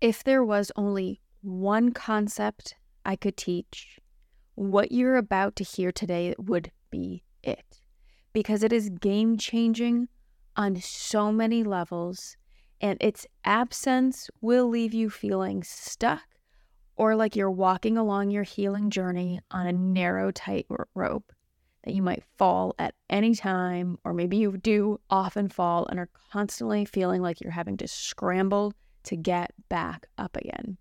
If there was only one concept I could teach, what you're about to hear today would be it. Because it is game changing on so many levels, and its absence will leave you feeling stuck or like you're walking along your healing journey on a narrow, tight rope that you might fall at any time, or maybe you do often fall and are constantly feeling like you're having to scramble to get back up again.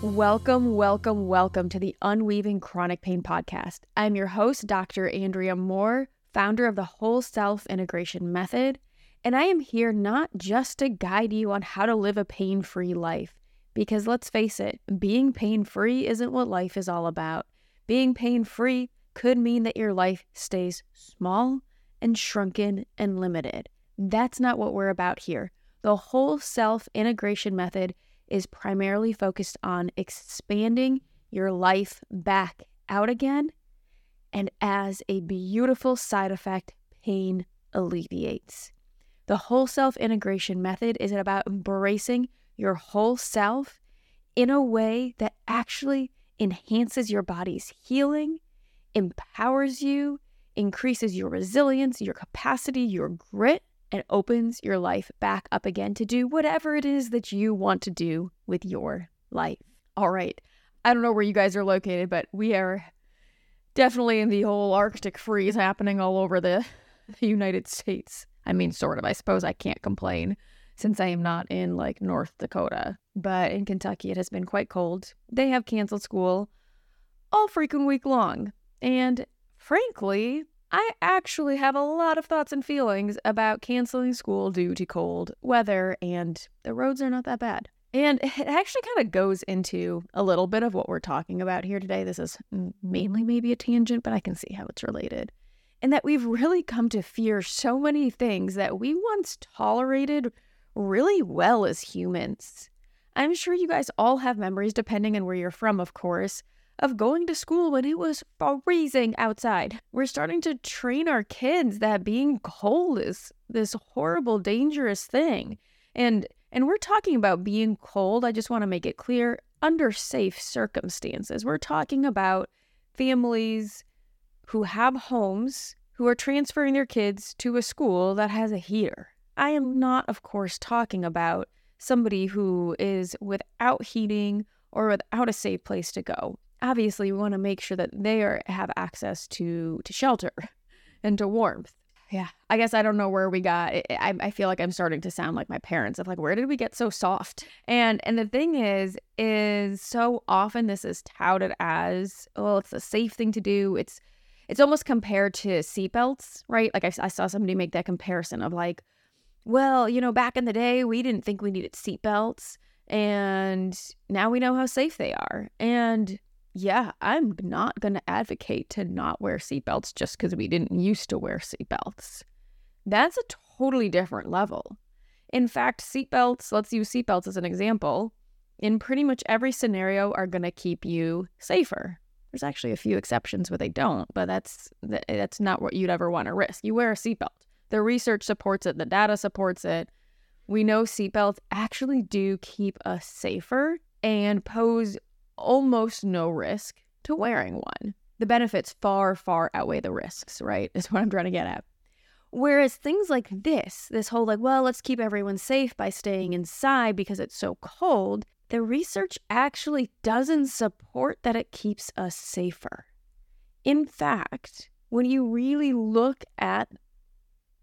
Welcome, welcome, welcome to the Unweaving Chronic Pain Podcast. I'm your host, Dr. Andrea Moore, founder of the Whole Self Integration Method, and I am here not just to guide you on how to live a pain free life, because let's face it, being pain free isn't what life is all about. Being pain free could mean that your life stays small and shrunken and limited. That's not what we're about here. The whole self integration method is primarily focused on expanding your life back out again. And as a beautiful side effect, pain alleviates. The whole self integration method is about embracing your whole self in a way that actually enhances your body's healing, empowers you, increases your resilience, your capacity, your grit, and opens your life back up again to do whatever it is that you want to do with your life. All right. I don't know where you guys are located, but we are definitely in the whole Arctic freeze happening all over the, the United States. I mean, sort of. I suppose I can't complain since I am not in like North Dakota. But in Kentucky, it has been quite cold. They have canceled school all freaking week long. And frankly, I actually have a lot of thoughts and feelings about canceling school due to cold weather, and the roads are not that bad. And it actually kind of goes into a little bit of what we're talking about here today. This is mainly maybe a tangent, but I can see how it's related. And that we've really come to fear so many things that we once tolerated really well as humans. I'm sure you guys all have memories, depending on where you're from, of course, of going to school when it was freezing outside. We're starting to train our kids that being cold is this horrible, dangerous thing. And and we're talking about being cold, I just want to make it clear, under safe circumstances. We're talking about families who have homes who are transferring their kids to a school that has a heater. I am not, of course, talking about somebody who is without heating or without a safe place to go. Obviously we want to make sure that they are have access to to shelter and to warmth. Yeah. I guess i don't know where we got I, I feel like i'm starting to sound like my parents of like where did we get so soft? And and the thing is is so often this is touted as oh it's a safe thing to do. It's it's almost compared to seatbelts right? Like I, I saw somebody make that comparison of like well you know back in the day we didn't think we needed seatbelts and now we know how safe they are and yeah, I'm not going to advocate to not wear seatbelts just because we didn't used to wear seatbelts. That's a totally different level. In fact, seatbelts, let's use seatbelts as an example, in pretty much every scenario are going to keep you safer. There's actually a few exceptions where they don't, but that's that's not what you'd ever want to risk. You wear a seatbelt. The research supports it, the data supports it. We know seatbelts actually do keep us safer and pose almost no risk to wearing one. The benefits far, far outweigh the risks, right? Is what I'm trying to get at. Whereas things like this, this whole like, well, let's keep everyone safe by staying inside because it's so cold, the research actually doesn't support that it keeps us safer. In fact, when you really look at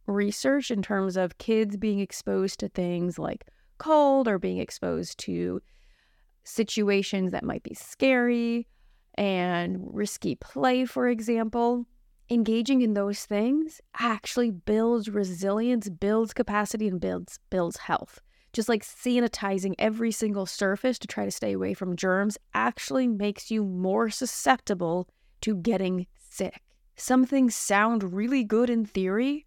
research in terms of kids being exposed to things like cold or being exposed to situations that might be scary and risky play, for example. Engaging in those things actually builds resilience, builds capacity, and builds builds health. Just like sanitizing every single surface to try to stay away from germs actually makes you more susceptible to getting sick. Some things sound really good in theory,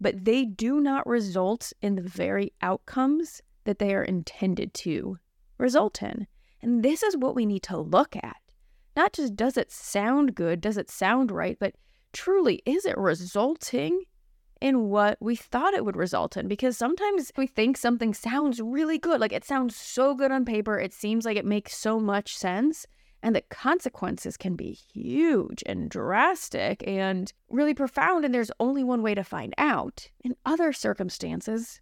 but they do not result in the very outcomes that they are intended to result in. And this is what we need to look at. not just does it sound good, does it sound right, but truly is it resulting in what we thought it would result in? Because sometimes we think something sounds really good, like it sounds so good on paper, it seems like it makes so much sense. And the consequences can be huge and drastic and really profound, and there's only one way to find out. In other circumstances,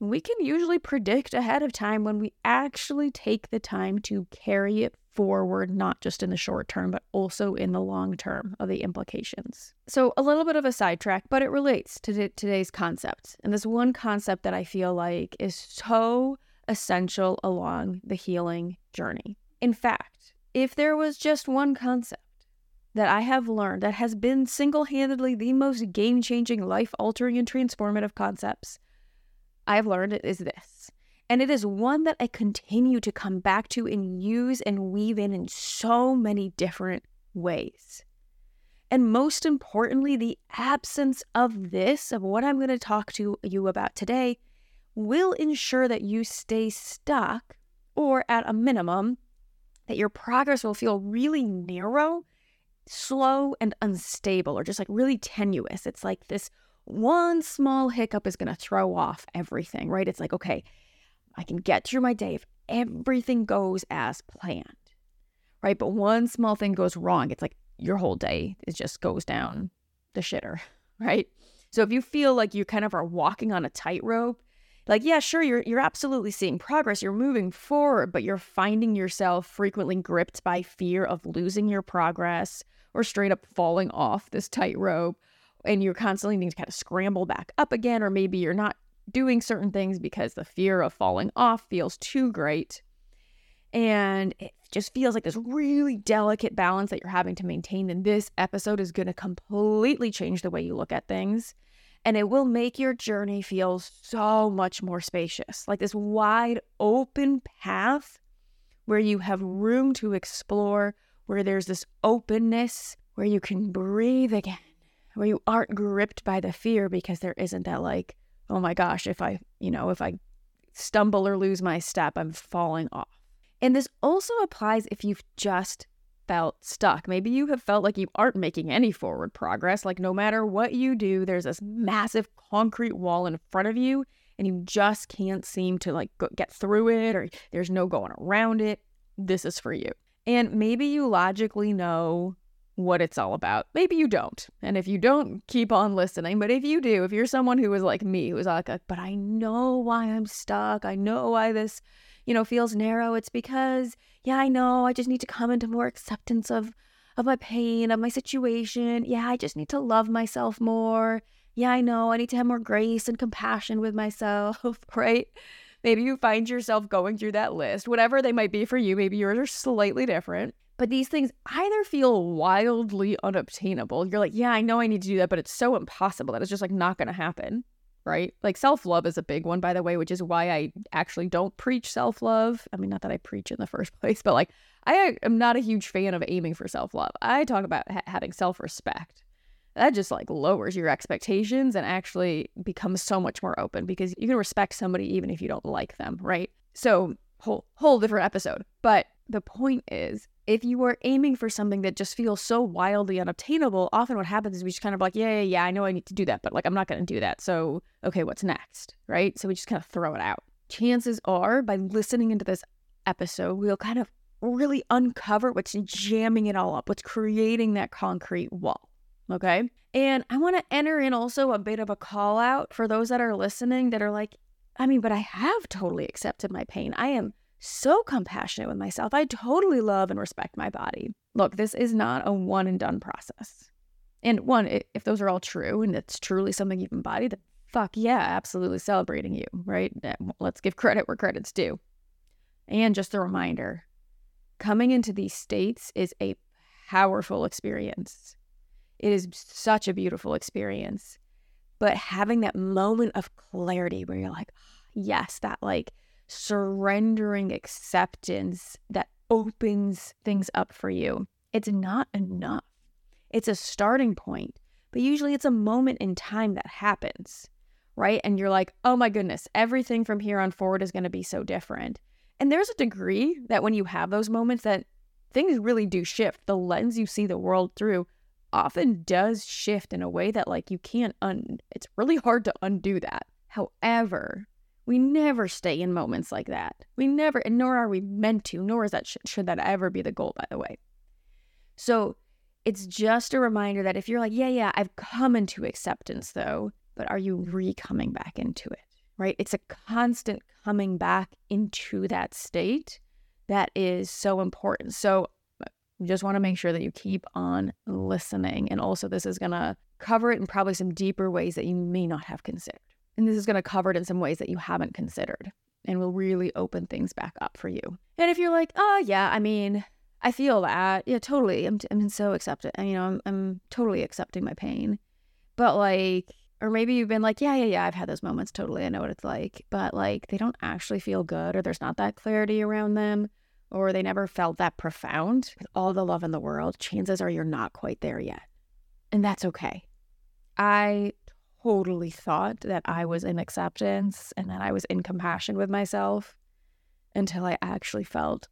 we can usually predict ahead of time when we actually take the time to carry it forward, not just in the short term, but also in the long term of the implications. So, a little bit of a sidetrack, but it relates to today's concept. And this one concept that I feel like is so essential along the healing journey. In fact, if there was just one concept that I have learned that has been single handedly the most game changing, life altering, and transformative concepts I've learned is this. And it is one that I continue to come back to and use and weave in in so many different ways. And most importantly, the absence of this, of what I'm going to talk to you about today, will ensure that you stay stuck, or at a minimum, that your progress will feel really narrow, slow, and unstable, or just like really tenuous. It's like this one small hiccup is going to throw off everything, right? It's like, okay, I can get through my day if everything goes as planned, right? But one small thing goes wrong, it's like your whole day it just goes down the shitter, right? So if you feel like you kind of are walking on a tightrope, like yeah, sure, you're you're absolutely seeing progress, you're moving forward, but you're finding yourself frequently gripped by fear of losing your progress or straight up falling off this tightrope and you're constantly needing to kind of scramble back up again, or maybe you're not doing certain things because the fear of falling off feels too great. And it just feels like this really delicate balance that you're having to maintain. And this episode is going to completely change the way you look at things. And it will make your journey feel so much more spacious like this wide open path where you have room to explore, where there's this openness, where you can breathe again where you aren't gripped by the fear because there isn't that like, oh my gosh, if I, you know, if I stumble or lose my step, I'm falling off. And this also applies if you've just felt stuck. Maybe you have felt like you aren't making any forward progress. Like no matter what you do, there's this massive concrete wall in front of you and you just can't seem to like go- get through it or there's no going around it. This is for you. And maybe you logically know what it's all about. Maybe you don't. And if you don't, keep on listening. But if you do, if you're someone who is like me, who's like, but I know why I'm stuck. I know why this, you know, feels narrow. It's because, yeah, I know. I just need to come into more acceptance of of my pain, of my situation. Yeah, I just need to love myself more. Yeah, I know. I need to have more grace and compassion with myself, right? Maybe you find yourself going through that list, whatever they might be for you. Maybe yours are slightly different. But these things either feel wildly unobtainable. You're like, yeah, I know I need to do that, but it's so impossible that it's just like not going to happen. Right. Like self love is a big one, by the way, which is why I actually don't preach self love. I mean, not that I preach in the first place, but like I am not a huge fan of aiming for self love. I talk about ha- having self respect. That just like lowers your expectations and actually becomes so much more open because you can respect somebody even if you don't like them. Right. So, whole, whole different episode. But the point is, if you are aiming for something that just feels so wildly unobtainable, often what happens is we just kind of like, yeah, yeah, yeah, I know I need to do that, but like I'm not going to do that. So, okay, what's next? Right? So we just kind of throw it out. Chances are, by listening into this episode, we'll kind of really uncover what's jamming it all up, what's creating that concrete wall. Okay. And I want to enter in also a bit of a call out for those that are listening that are like, I mean, but I have totally accepted my pain. I am so compassionate with myself. I totally love and respect my body. Look, this is not a one and done process. And one, if those are all true and it's truly something you've embodied, then fuck yeah, absolutely celebrating you, right? Eh, let's give credit where credit's due. And just a reminder coming into these states is a powerful experience. It is such a beautiful experience. But having that moment of clarity where you're like, ah, yes, that like surrendering acceptance that opens things up for you. It's not enough. It's a starting point, but usually it's a moment in time that happens, right? And you're like, oh my goodness, everything from here on forward is going to be so different. And there's a degree that when you have those moments that things really do shift. The lens you see the world through often does shift in a way that like you can't un it's really hard to undo that. However, we never stay in moments like that. We never, and nor are we meant to, nor is that sh- should that ever be the goal, by the way. So it's just a reminder that if you're like, yeah, yeah, I've come into acceptance though, but are you re coming back into it? Right? It's a constant coming back into that state that is so important. So you just want to make sure that you keep on listening. And also, this is going to cover it in probably some deeper ways that you may not have considered. And this is going to cover it in some ways that you haven't considered and will really open things back up for you. And if you're like, oh, yeah, I mean, I feel that. Yeah, totally. I'm, I'm so accepted. You know, I'm, I'm totally accepting my pain. But like, or maybe you've been like, yeah, yeah, yeah, I've had those moments. Totally. I know what it's like. But like, they don't actually feel good or there's not that clarity around them or they never felt that profound. With all the love in the world, chances are you're not quite there yet. And that's okay. I totally thought that I was in acceptance and that I was in compassion with myself until I actually felt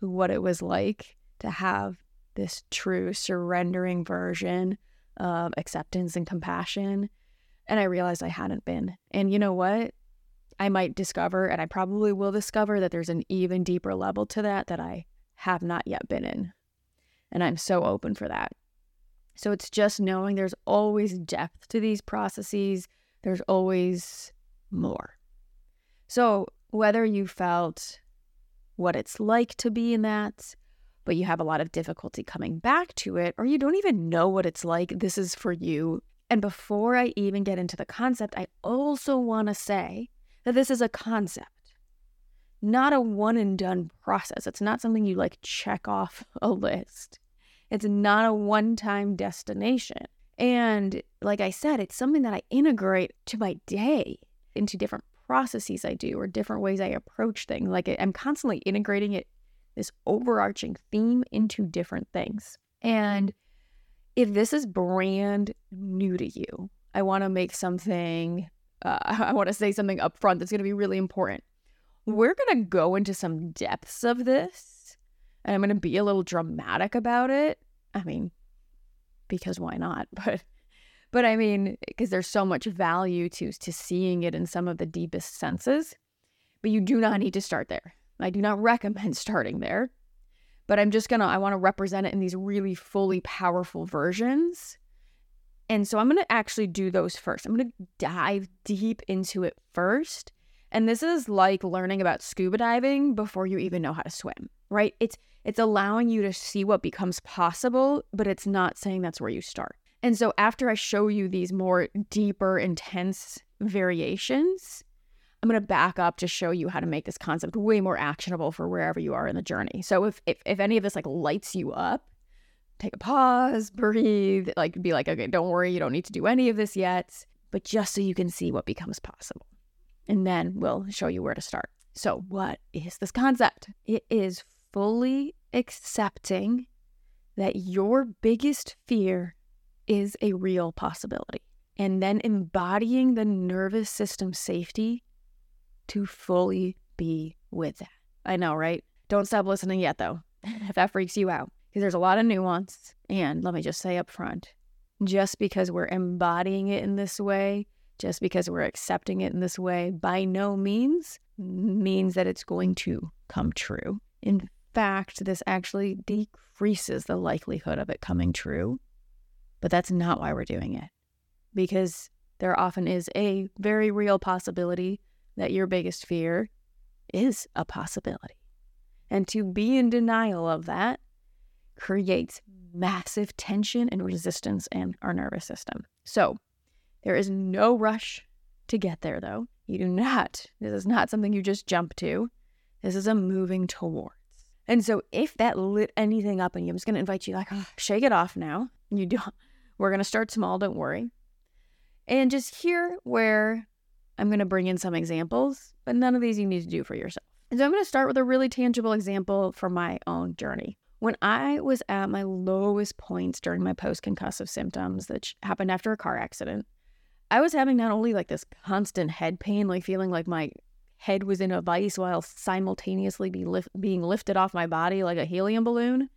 what it was like to have this true surrendering version of acceptance and compassion. And I realized I hadn't been. And you know what? I might discover, and I probably will discover, that there's an even deeper level to that that I have not yet been in. And I'm so open for that. So it's just knowing there's always depth to these processes, there's always more. So whether you felt what it's like to be in that, but you have a lot of difficulty coming back to it, or you don't even know what it's like, this is for you. And before I even get into the concept, I also want to say that this is a concept, not a one and done process. It's not something you like check off a list. It's not a one time destination. And like I said, it's something that I integrate to my day into different processes I do or different ways I approach things. Like I'm constantly integrating it, this overarching theme into different things. And if this is brand new to you, I want to make something, uh, I want to say something up front that's going to be really important. We're going to go into some depths of this and I'm going to be a little dramatic about it. I mean, because why not? But but I mean, because there's so much value to to seeing it in some of the deepest senses. But you do not need to start there. I do not recommend starting there. But I'm just going to I want to represent it in these really fully powerful versions. And so I'm going to actually do those first. I'm going to dive deep into it first. And this is like learning about scuba diving before you even know how to swim, right? It's it's allowing you to see what becomes possible, but it's not saying that's where you start. And so after I show you these more deeper, intense variations, I'm going to back up to show you how to make this concept way more actionable for wherever you are in the journey. So if, if, if any of this like lights you up, take a pause, breathe, like be like, okay, don't worry, you don't need to do any of this yet, but just so you can see what becomes possible. And then we'll show you where to start. So, what is this concept? It is fully accepting that your biggest fear is a real possibility and then embodying the nervous system safety to fully be with that. I know, right? Don't stop listening yet, though, if that freaks you out, because there's a lot of nuance. And let me just say up front just because we're embodying it in this way, just because we're accepting it in this way, by no means means that it's going to come true. In fact, this actually decreases the likelihood of it coming true. But that's not why we're doing it. Because there often is a very real possibility that your biggest fear is a possibility. And to be in denial of that creates massive tension and resistance in our nervous system. So there is no rush to get there, though. You do not, this is not something you just jump to. This is a moving towards. And so if that lit anything up in you, I'm just going to invite you like, oh, shake it off now. You don't, we're going to start small, don't worry. And just here where I'm going to bring in some examples, but none of these you need to do for yourself. And so I'm going to start with a really tangible example from my own journey. When I was at my lowest points during my post concussive symptoms that happened after a car accident, I was having not only like this constant head pain, like feeling like my head was in a vice while simultaneously be being lifted off my body like a helium balloon.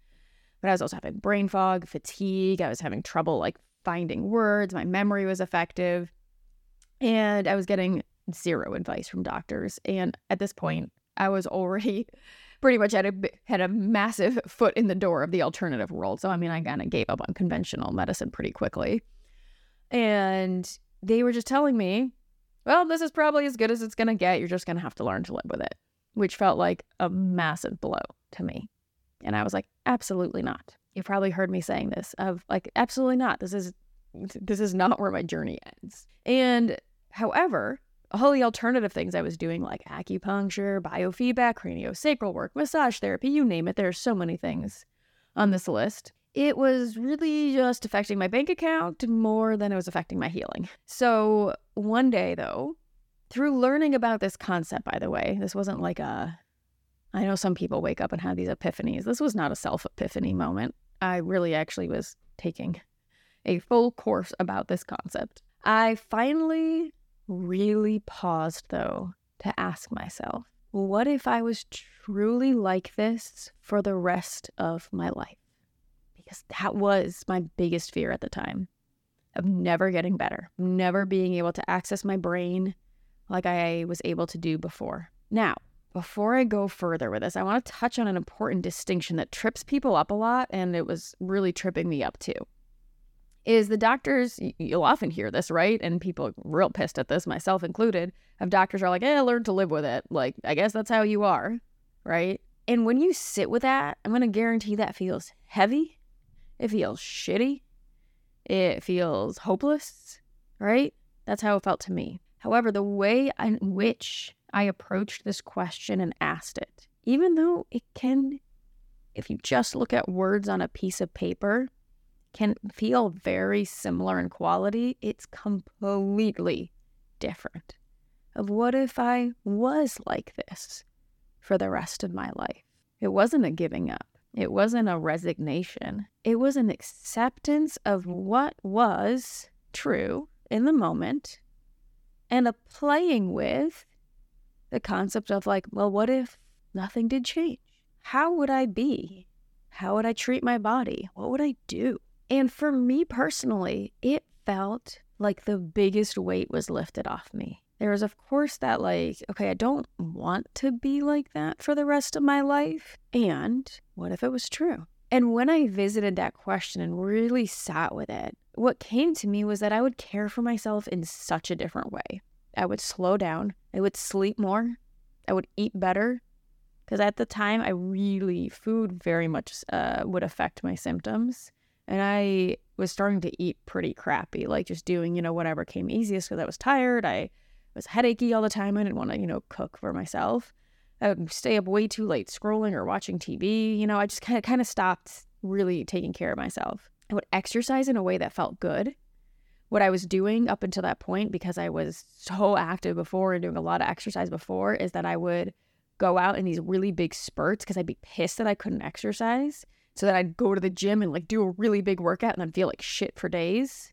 but I was also having brain fog, fatigue. I was having trouble like finding words. My memory was effective. And I was getting zero advice from doctors. And at this point, I was already pretty much had a had a massive foot in the door of the alternative world. So I mean, I kind of gave up on conventional medicine pretty quickly. And they were just telling me, well, this is probably as good as it's going to get. You're just going to have to learn to live with it, which felt like a massive blow to me. And I was like, absolutely not. You probably heard me saying this of like, absolutely not. This is this is not where my journey ends. And however, all the alternative things I was doing, like acupuncture, biofeedback, craniosacral work, massage therapy, you name it, there's so many things on this list it was really just affecting my bank account more than it was affecting my healing. So one day, though, through learning about this concept, by the way, this wasn't like a, I know some people wake up and have these epiphanies. This was not a self epiphany moment. I really actually was taking a full course about this concept. I finally really paused, though, to ask myself, what if I was truly like this for the rest of my life? Because that was my biggest fear at the time of never getting better, never being able to access my brain like I was able to do before. Now, before I go further with this, I want to touch on an important distinction that trips people up a lot, and it was really tripping me up too. Is the doctors, you'll often hear this, right? And people real pissed at this, myself included, of doctors are like, eh, learn to live with it. Like, I guess that's how you are, right? And when you sit with that, I'm going to guarantee that feels heavy it feels shitty. It feels hopeless, right? That's how it felt to me. However, the way in which I approached this question and asked it, even though it can, if you just look at words on a piece of paper, can feel very similar in quality, it's completely different. Of what if I was like this for the rest of my life? It wasn't a giving up. It wasn't a resignation. It was an acceptance of what was true in the moment and a playing with the concept of, like, well, what if nothing did change? How would I be? How would I treat my body? What would I do? And for me personally, it felt like the biggest weight was lifted off me. There was, of course, that like, okay, I don't want to be like that for the rest of my life. And what if it was true? And when I visited that question and really sat with it, what came to me was that I would care for myself in such a different way. I would slow down, I would sleep more, I would eat better. Because at the time, I really, food very much uh, would affect my symptoms. And I was starting to eat pretty crappy, like just doing, you know, whatever came easiest because I was tired. I was headachy all the time. I didn't want to, you know, cook for myself. I would stay up way too late scrolling or watching TV. You know, I just kind of kind of stopped really taking care of myself. I would exercise in a way that felt good. What I was doing up until that point, because I was so active before and doing a lot of exercise before, is that I would go out in these really big spurts because I'd be pissed that I couldn't exercise. So that I'd go to the gym and like do a really big workout and then feel like shit for days.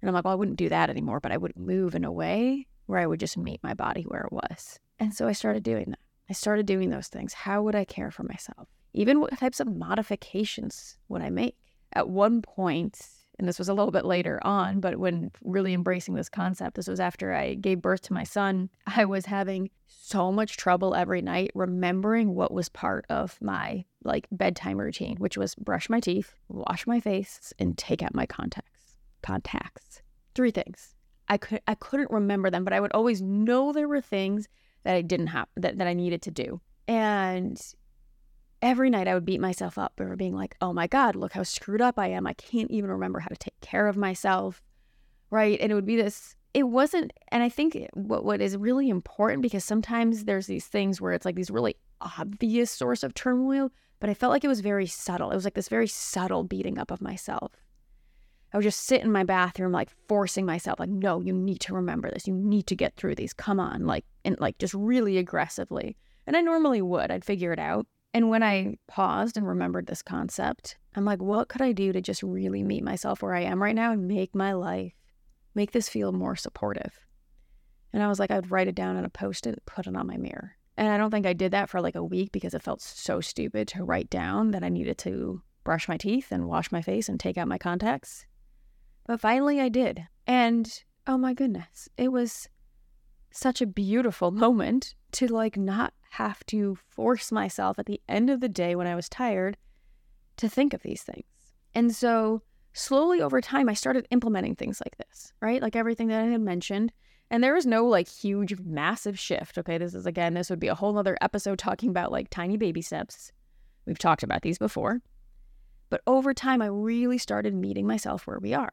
And I'm like, well, I wouldn't do that anymore, but I wouldn't move in a way where I would just meet my body where it was. And so I started doing that. I started doing those things. How would I care for myself? Even what types of modifications would I make? At one point, and this was a little bit later on, but when really embracing this concept, this was after I gave birth to my son, I was having so much trouble every night remembering what was part of my like bedtime routine, which was brush my teeth, wash my face, and take out my contacts. Contacts. Three things. I could I couldn't remember them, but I would always know there were things that I didn't have that, that I needed to do. And every night I would beat myself up for being like, oh my God, look how screwed up I am. I can't even remember how to take care of myself. Right. And it would be this, it wasn't, and I think what, what is really important because sometimes there's these things where it's like these really obvious source of turmoil, but I felt like it was very subtle. It was like this very subtle beating up of myself. I would just sit in my bathroom, like forcing myself, like, no, you need to remember this. You need to get through these. Come on. Like, and like just really aggressively. And I normally would, I'd figure it out. And when I paused and remembered this concept, I'm like, what could I do to just really meet myself where I am right now and make my life, make this feel more supportive? And I was like, I'd write it down on a post it, and put it on my mirror. And I don't think I did that for like a week because it felt so stupid to write down that I needed to brush my teeth and wash my face and take out my contacts. But finally I did. And oh my goodness, it was such a beautiful moment to like not have to force myself at the end of the day when I was tired to think of these things. And so slowly over time, I started implementing things like this, right? Like everything that I had mentioned. And there was no like huge, massive shift. Okay. This is again, this would be a whole other episode talking about like tiny baby steps. We've talked about these before. But over time, I really started meeting myself where we are,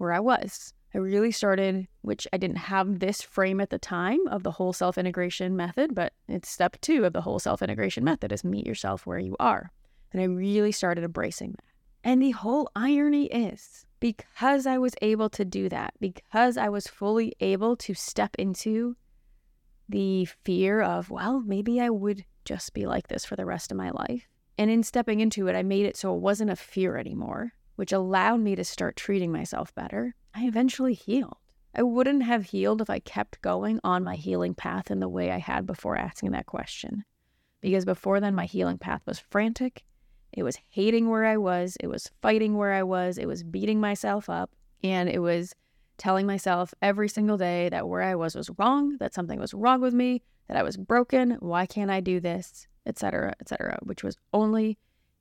where I was. I really started, which I didn't have this frame at the time of the whole self integration method, but it's step two of the whole self integration method is meet yourself where you are. And I really started embracing that. And the whole irony is because I was able to do that, because I was fully able to step into the fear of, well, maybe I would just be like this for the rest of my life. And in stepping into it, I made it so it wasn't a fear anymore, which allowed me to start treating myself better. I eventually healed. I wouldn't have healed if I kept going on my healing path in the way I had before asking that question. Because before then, my healing path was frantic it was hating where I was. It was fighting where I was. It was beating myself up. And it was telling myself every single day that where I was was wrong, that something was wrong with me, that I was broken. Why can't I do this? Etc. Etc. which was only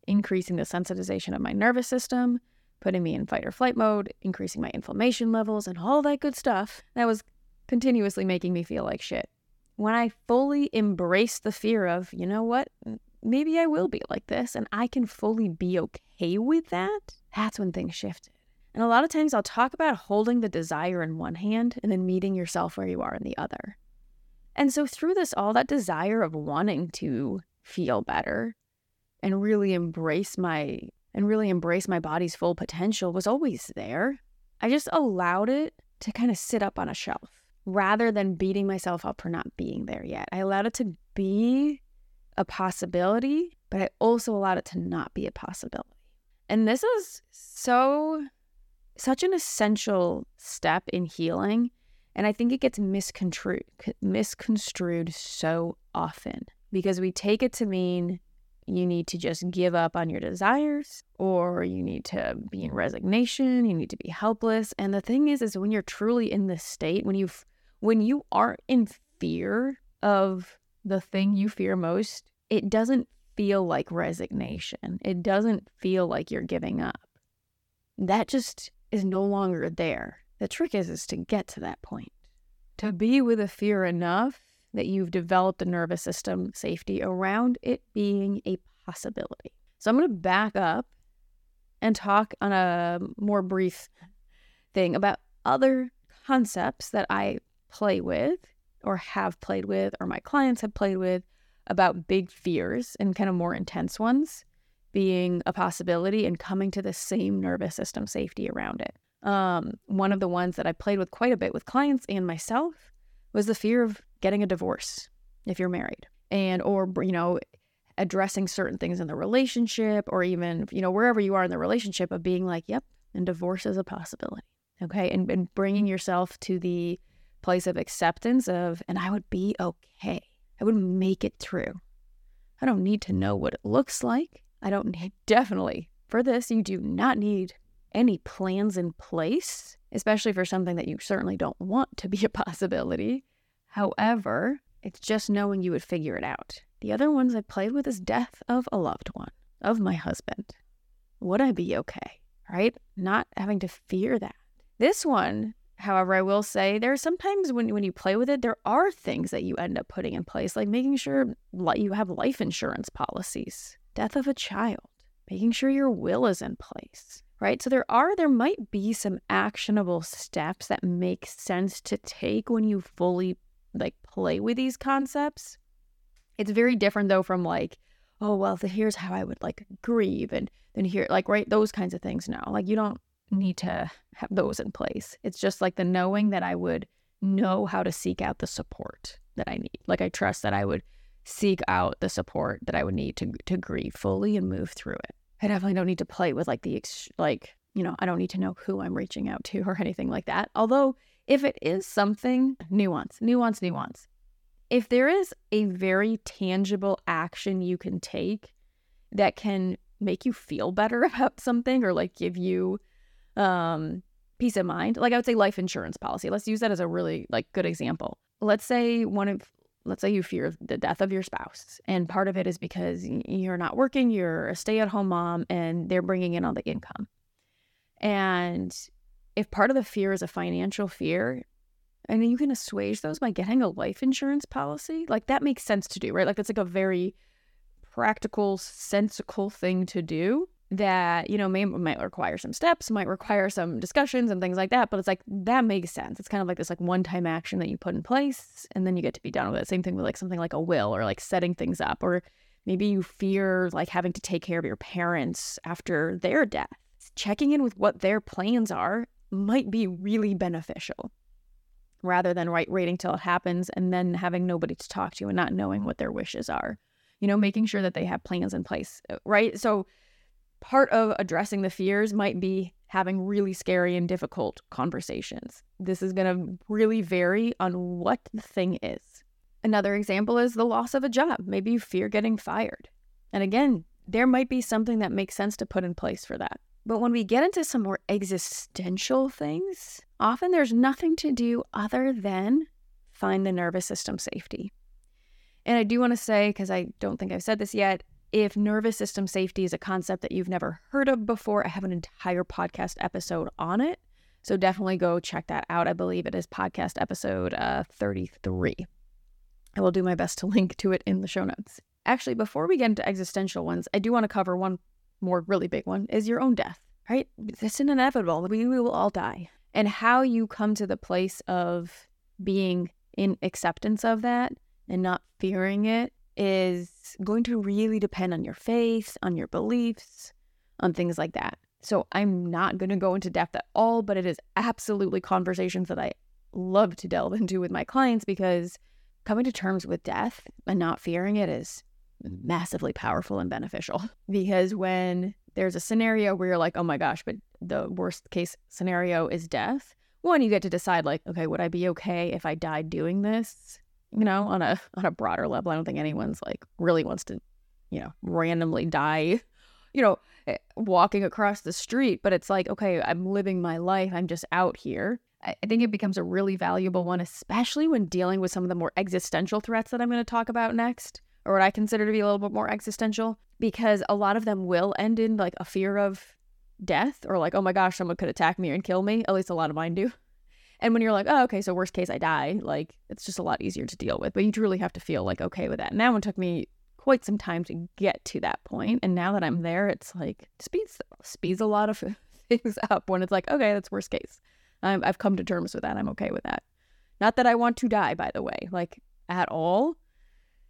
increasing the sensitization of my nervous system, putting me in fight or flight mode, increasing my inflammation levels, and all that good stuff that was continuously making me feel like shit. When I fully embraced the fear of, you know what, maybe I will be like this and I can fully be okay with that, that's when things shifted. And a lot of times I'll talk about holding the desire in one hand and then meeting yourself where you are in the other. And so through this, all that desire of wanting to feel better and really embrace my and really embrace my body's full potential was always there. I just allowed it to kind of sit up on a shelf rather than beating myself up for not being there yet. I allowed it to be a possibility, but I also allowed it to not be a possibility. And this is so, such an essential step in healing. And I think it gets misconstrued, misconstrued so often because we take it to mean you need to just give up on your desires or you need to be in resignation, you need to be helpless. And the thing is is when you're truly in this state, when you when you aren't in fear of the thing you fear most, it doesn't feel like resignation. It doesn't feel like you're giving up. That just is no longer there. The trick is is to get to that point. To be with a fear enough that you've developed a nervous system safety around it being a possibility. So I'm going to back up and talk on a more brief thing about other concepts that I play with or have played with or my clients have played with about big fears and kind of more intense ones being a possibility and coming to the same nervous system safety around it. Um, one of the ones that I played with quite a bit with clients and myself was the fear of getting a divorce if you're married and or you know addressing certain things in the relationship or even you know wherever you are in the relationship of being like yep and divorce is a possibility okay and, and bringing yourself to the place of acceptance of and i would be okay I would make it through. I don't need to know what it looks like. I don't need, definitely, for this, you do not need any plans in place, especially for something that you certainly don't want to be a possibility. However, it's just knowing you would figure it out. The other ones I played with is death of a loved one, of my husband. Would I be okay? Right? Not having to fear that. This one However, I will say there are sometimes when, when you play with it, there are things that you end up putting in place, like making sure you have life insurance policies, death of a child, making sure your will is in place, right? So there are, there might be some actionable steps that make sense to take when you fully like play with these concepts. It's very different though from like, oh, well, here's how I would like grieve and then here, like, right, those kinds of things now. Like, you don't need to have those in place. It's just like the knowing that I would know how to seek out the support that I need. Like I trust that I would seek out the support that I would need to to grieve fully and move through it. I definitely don't need to play with like the ex- like you know I don't need to know who I'm reaching out to or anything like that. Although if it is something nuance, nuance, nuance. If there is a very tangible action you can take that can make you feel better about something or like give you um peace of mind. Like I would say life insurance policy. Let's use that as a really like good example. Let's say one of let's say you fear the death of your spouse and part of it is because you're not working, you're a stay-at-home mom and they're bringing in all the income. And if part of the fear is a financial fear, and you can assuage those by getting a life insurance policy, like that makes sense to do, right? Like that's like a very practical, sensical thing to do that you know may might require some steps might require some discussions and things like that but it's like that makes sense. It's kind of like this like one time action that you put in place and then you get to be done with it. Same thing with like something like a will or like setting things up or maybe you fear like having to take care of your parents after their death. Checking in with what their plans are might be really beneficial rather than right waiting till it happens and then having nobody to talk to and not knowing what their wishes are. You know making sure that they have plans in place uh, right? So part of addressing the fears might be having really scary and difficult conversations. This is going to really vary on what the thing is. Another example is the loss of a job. Maybe you fear getting fired. And again, there might be something that makes sense to put in place for that. But when we get into some more existential things, often there's nothing to do other than find the nervous system safety. And I do want to say, because I don't think I've said this yet, if nervous system safety is a concept that you've never heard of before, I have an entire podcast episode on it. So definitely go check that out. I believe it is podcast episode uh, 33. I will do my best to link to it in the show notes. Actually, before we get into existential ones, I do want to cover one more really big one is your own death, right? It's inevitable. We, we will all die. And how you come to the place of being in acceptance of that and not fearing it is going to really depend on your faith, on your beliefs, on things like that. So I'm not going to go into depth at all, but it is absolutely conversations that I love to delve into with my clients because coming to terms with death and not fearing it is massively powerful and beneficial. Because when there's a scenario where you're like, oh my gosh, but the worst case scenario is death, one, you get to decide, like, okay, would I be okay if I died doing this? You know, on a on a broader level. I don't think anyone's like really wants to, you know, randomly die, you know, eh, walking across the street, but it's like, okay, I'm living my life. I'm just out here. I think it becomes a really valuable one, especially when dealing with some of the more existential threats that I'm going to talk about next, or what I consider to be a little bit more existential, because a lot of them will end in like a fear of death or like, oh my gosh, someone could attack me and kill me. At least a lot of mine do. And when you're like, oh, okay, so worst case, I die, like it's just a lot easier to deal with. But you truly have to feel like okay with that. And that one took me quite some time to get to that point. And now that I'm there, it's like speeds speeds a lot of things up when it's like, okay, that's worst case. i I've come to terms with that. I'm okay with that. Not that I want to die, by the way, like at all.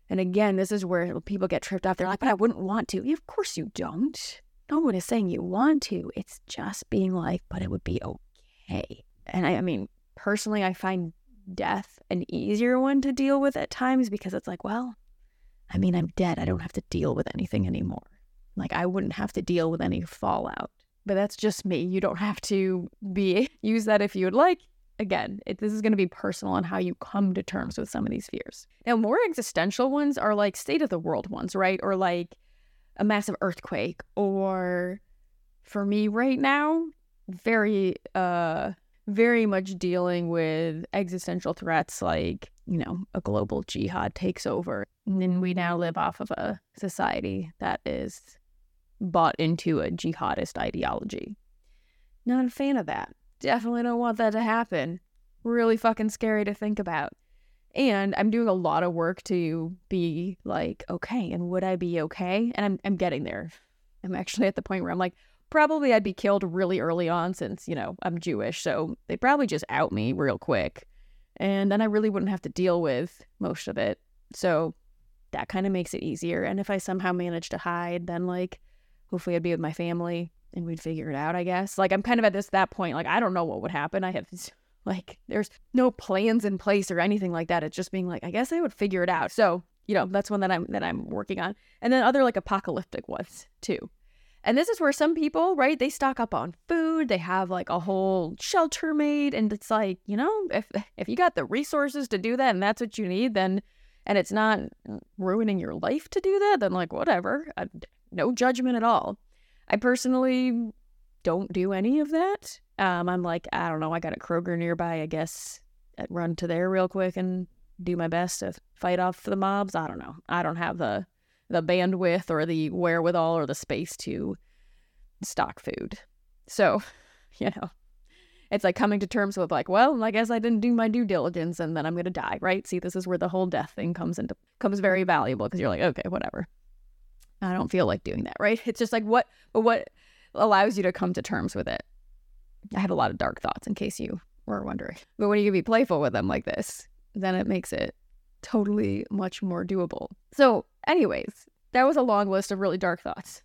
And again, this is where people get tripped up. They're like, but I wouldn't want to. Of course you don't. No one is saying you want to. It's just being like, but it would be okay. And I, I mean, personally, I find death an easier one to deal with at times because it's like, well, I mean, I'm dead. I don't have to deal with anything anymore. Like, I wouldn't have to deal with any fallout. But that's just me. You don't have to be use that if you would like. Again, it, this is going to be personal on how you come to terms with some of these fears. Now, more existential ones are like state of the world ones, right? Or like a massive earthquake, or for me right now, very uh very much dealing with existential threats like, you know, a global jihad takes over. And we now live off of a society that is bought into a jihadist ideology. Not a fan of that. Definitely don't want that to happen. Really fucking scary to think about. And I'm doing a lot of work to be like, okay, and would I be okay? And I'm I'm getting there. I'm actually at the point where I'm like, probably I'd be killed really early on since, you know, I'm Jewish. So they'd probably just out me real quick. And then I really wouldn't have to deal with most of it. So that kind of makes it easier. And if I somehow manage to hide, then like hopefully I'd be with my family and we'd figure it out, I guess. Like I'm kind of at this that point, like I don't know what would happen. I have like there's no plans in place or anything like that. It's just being like, I guess I would figure it out. So, you know, that's one that I'm that I'm working on. And then other like apocalyptic ones too. And this is where some people, right, they stock up on food, they have like a whole shelter made and it's like, you know, if if you got the resources to do that and that's what you need, then and it's not ruining your life to do that, then like whatever. I, no judgment at all. I personally don't do any of that. Um, I'm like, I don't know, I got a Kroger nearby. I guess I'd run to there real quick and do my best to fight off the mobs. I don't know. I don't have the the bandwidth or the wherewithal or the space to stock food. So, you know, it's like coming to terms with like, well, I guess I didn't do my due diligence and then I'm going to die, right? See, this is where the whole death thing comes into comes very valuable because you're like, okay, whatever. I don't feel like doing that, right? It's just like what what allows you to come to terms with it. I have a lot of dark thoughts in case you were wondering. But when you can be playful with them like this, then it makes it totally much more doable. So, anyways, that was a long list of really dark thoughts.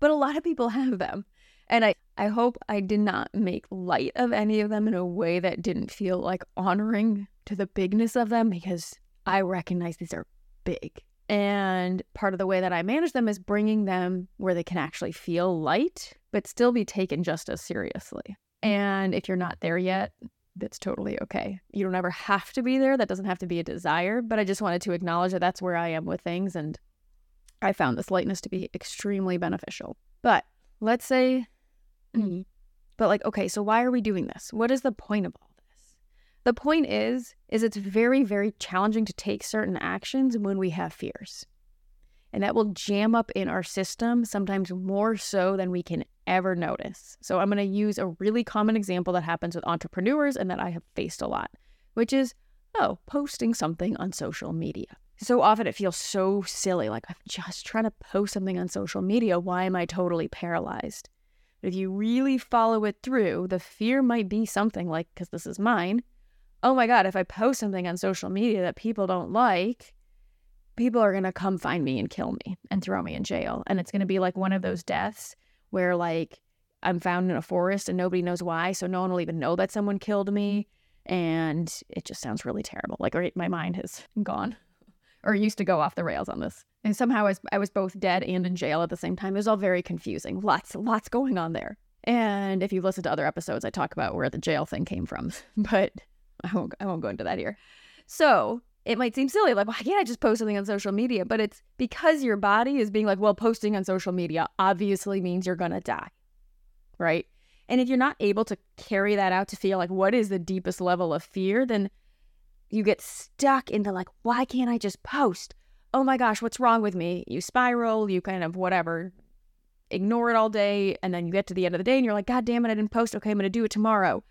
But a lot of people have them. And I, I hope I did not make light of any of them in a way that didn't feel like honoring to the bigness of them because I recognize these are big. And part of the way that I manage them is bringing them where they can actually feel light, but still be taken just as seriously. Mm-hmm. And if you're not there yet, that's totally okay. You don't ever have to be there. That doesn't have to be a desire. But I just wanted to acknowledge that that's where I am with things. And I found this lightness to be extremely beneficial. But let's say, but like, okay, so why are we doing this? What is the point of all this? The point is, is it's very, very challenging to take certain actions when we have fears. And that will jam up in our system, sometimes more so than we can ever notice. So I'm going to use a really common example that happens with entrepreneurs and that I have faced a lot, which is, oh, posting something on social media so often it feels so silly. Like, I'm just trying to post something on social media. Why am I totally paralyzed? But if you really follow it through, the fear might be something like, because this is mine. Oh my God, if I post something on social media that people don't like, people are going to come find me and kill me and throw me in jail. And it's going to be like one of those deaths where, like, I'm found in a forest and nobody knows why. So no one will even know that someone killed me. Mm-hmm. And it just sounds really terrible. Like, right, my mind has gone or used to go off the rails on this. And somehow I was, I was both dead and in jail at the same time. It was all very confusing. Lots, lots going on there. And if you've listened to other episodes, I talk about where the jail thing came from, but I won't, I won't go into that here. So it might seem silly, like, why can't I just post something on social media? But it's because your body is being like, well, posting on social media obviously means you're going to die, right? And if you're not able to carry that out to feel like what is the deepest level of fear, then you get stuck into like, why can't I just post? Oh my gosh, what's wrong with me? You spiral, you kind of whatever, ignore it all day. And then you get to the end of the day and you're like, God damn it, I didn't post. Okay, I'm going to do it tomorrow.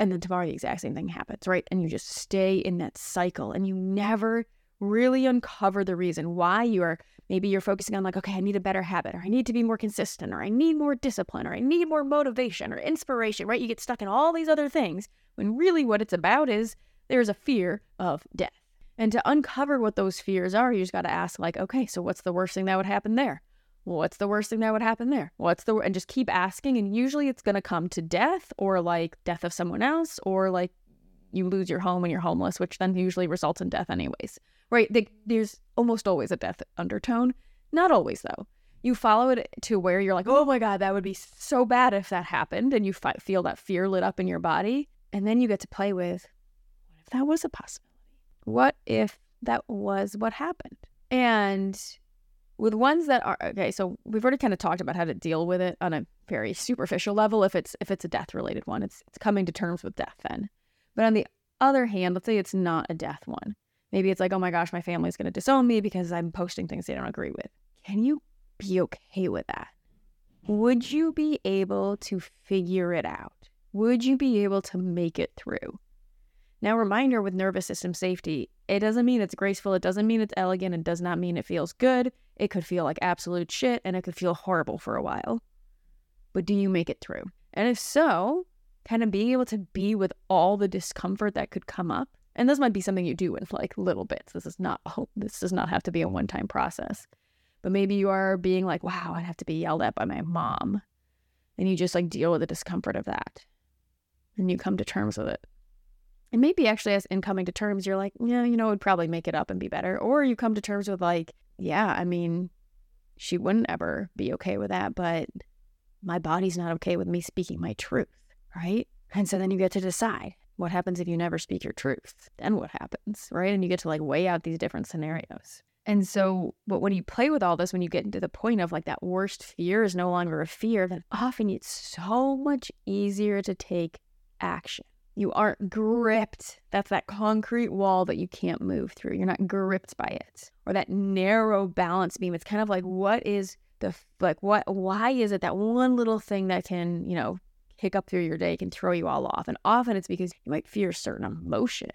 And then tomorrow the exact same thing happens, right? And you just stay in that cycle and you never really uncover the reason why you are maybe you're focusing on like okay i need a better habit or i need to be more consistent or i need more discipline or i need more motivation or inspiration right you get stuck in all these other things when really what it's about is there's a fear of death. And to uncover what those fears are, you just got to ask, like, okay, so what's the worst thing that would happen there? What's the worst thing that would happen there? What's the and just keep asking, and usually it's going to come to death or like death of someone else or like you lose your home and you're homeless, which then usually results in death anyways. Right? There's almost always a death undertone. Not always though. You follow it to where you're like, oh my god, that would be so bad if that happened, and you feel that fear lit up in your body, and then you get to play with what if that was a possibility? What if that was what happened? And with ones that are okay, so we've already kind of talked about how to deal with it on a very superficial level. If it's if it's a death related one, it's it's coming to terms with death then. But on the other hand, let's say it's not a death one. Maybe it's like, oh my gosh, my family's going to disown me because I'm posting things they don't agree with. Can you be okay with that? Would you be able to figure it out? Would you be able to make it through? Now, reminder with nervous system safety, it doesn't mean it's graceful, it doesn't mean it's elegant, it does not mean it feels good. It could feel like absolute shit and it could feel horrible for a while. But do you make it through? And if so, kind of being able to be with all the discomfort that could come up. And this might be something you do in like little bits. This is not this does not have to be a one-time process. But maybe you are being like, wow, I'd have to be yelled at by my mom. And you just like deal with the discomfort of that. And you come to terms with it. And maybe actually, as in coming to terms, you're like, yeah, you know, would probably make it up and be better. Or you come to terms with, like, yeah, I mean, she wouldn't ever be okay with that, but my body's not okay with me speaking my truth, right? And so then you get to decide what happens if you never speak your truth. Then what happens, right? And you get to like weigh out these different scenarios. And so, but when you play with all this, when you get into the point of like that worst fear is no longer a fear, then often it's so much easier to take action. You aren't gripped. That's that concrete wall that you can't move through. You're not gripped by it. Or that narrow balance beam. It's kind of like, what is the, like, what, why is it that one little thing that can, you know, kick up through your day can throw you all off? And often it's because you might fear certain emotion.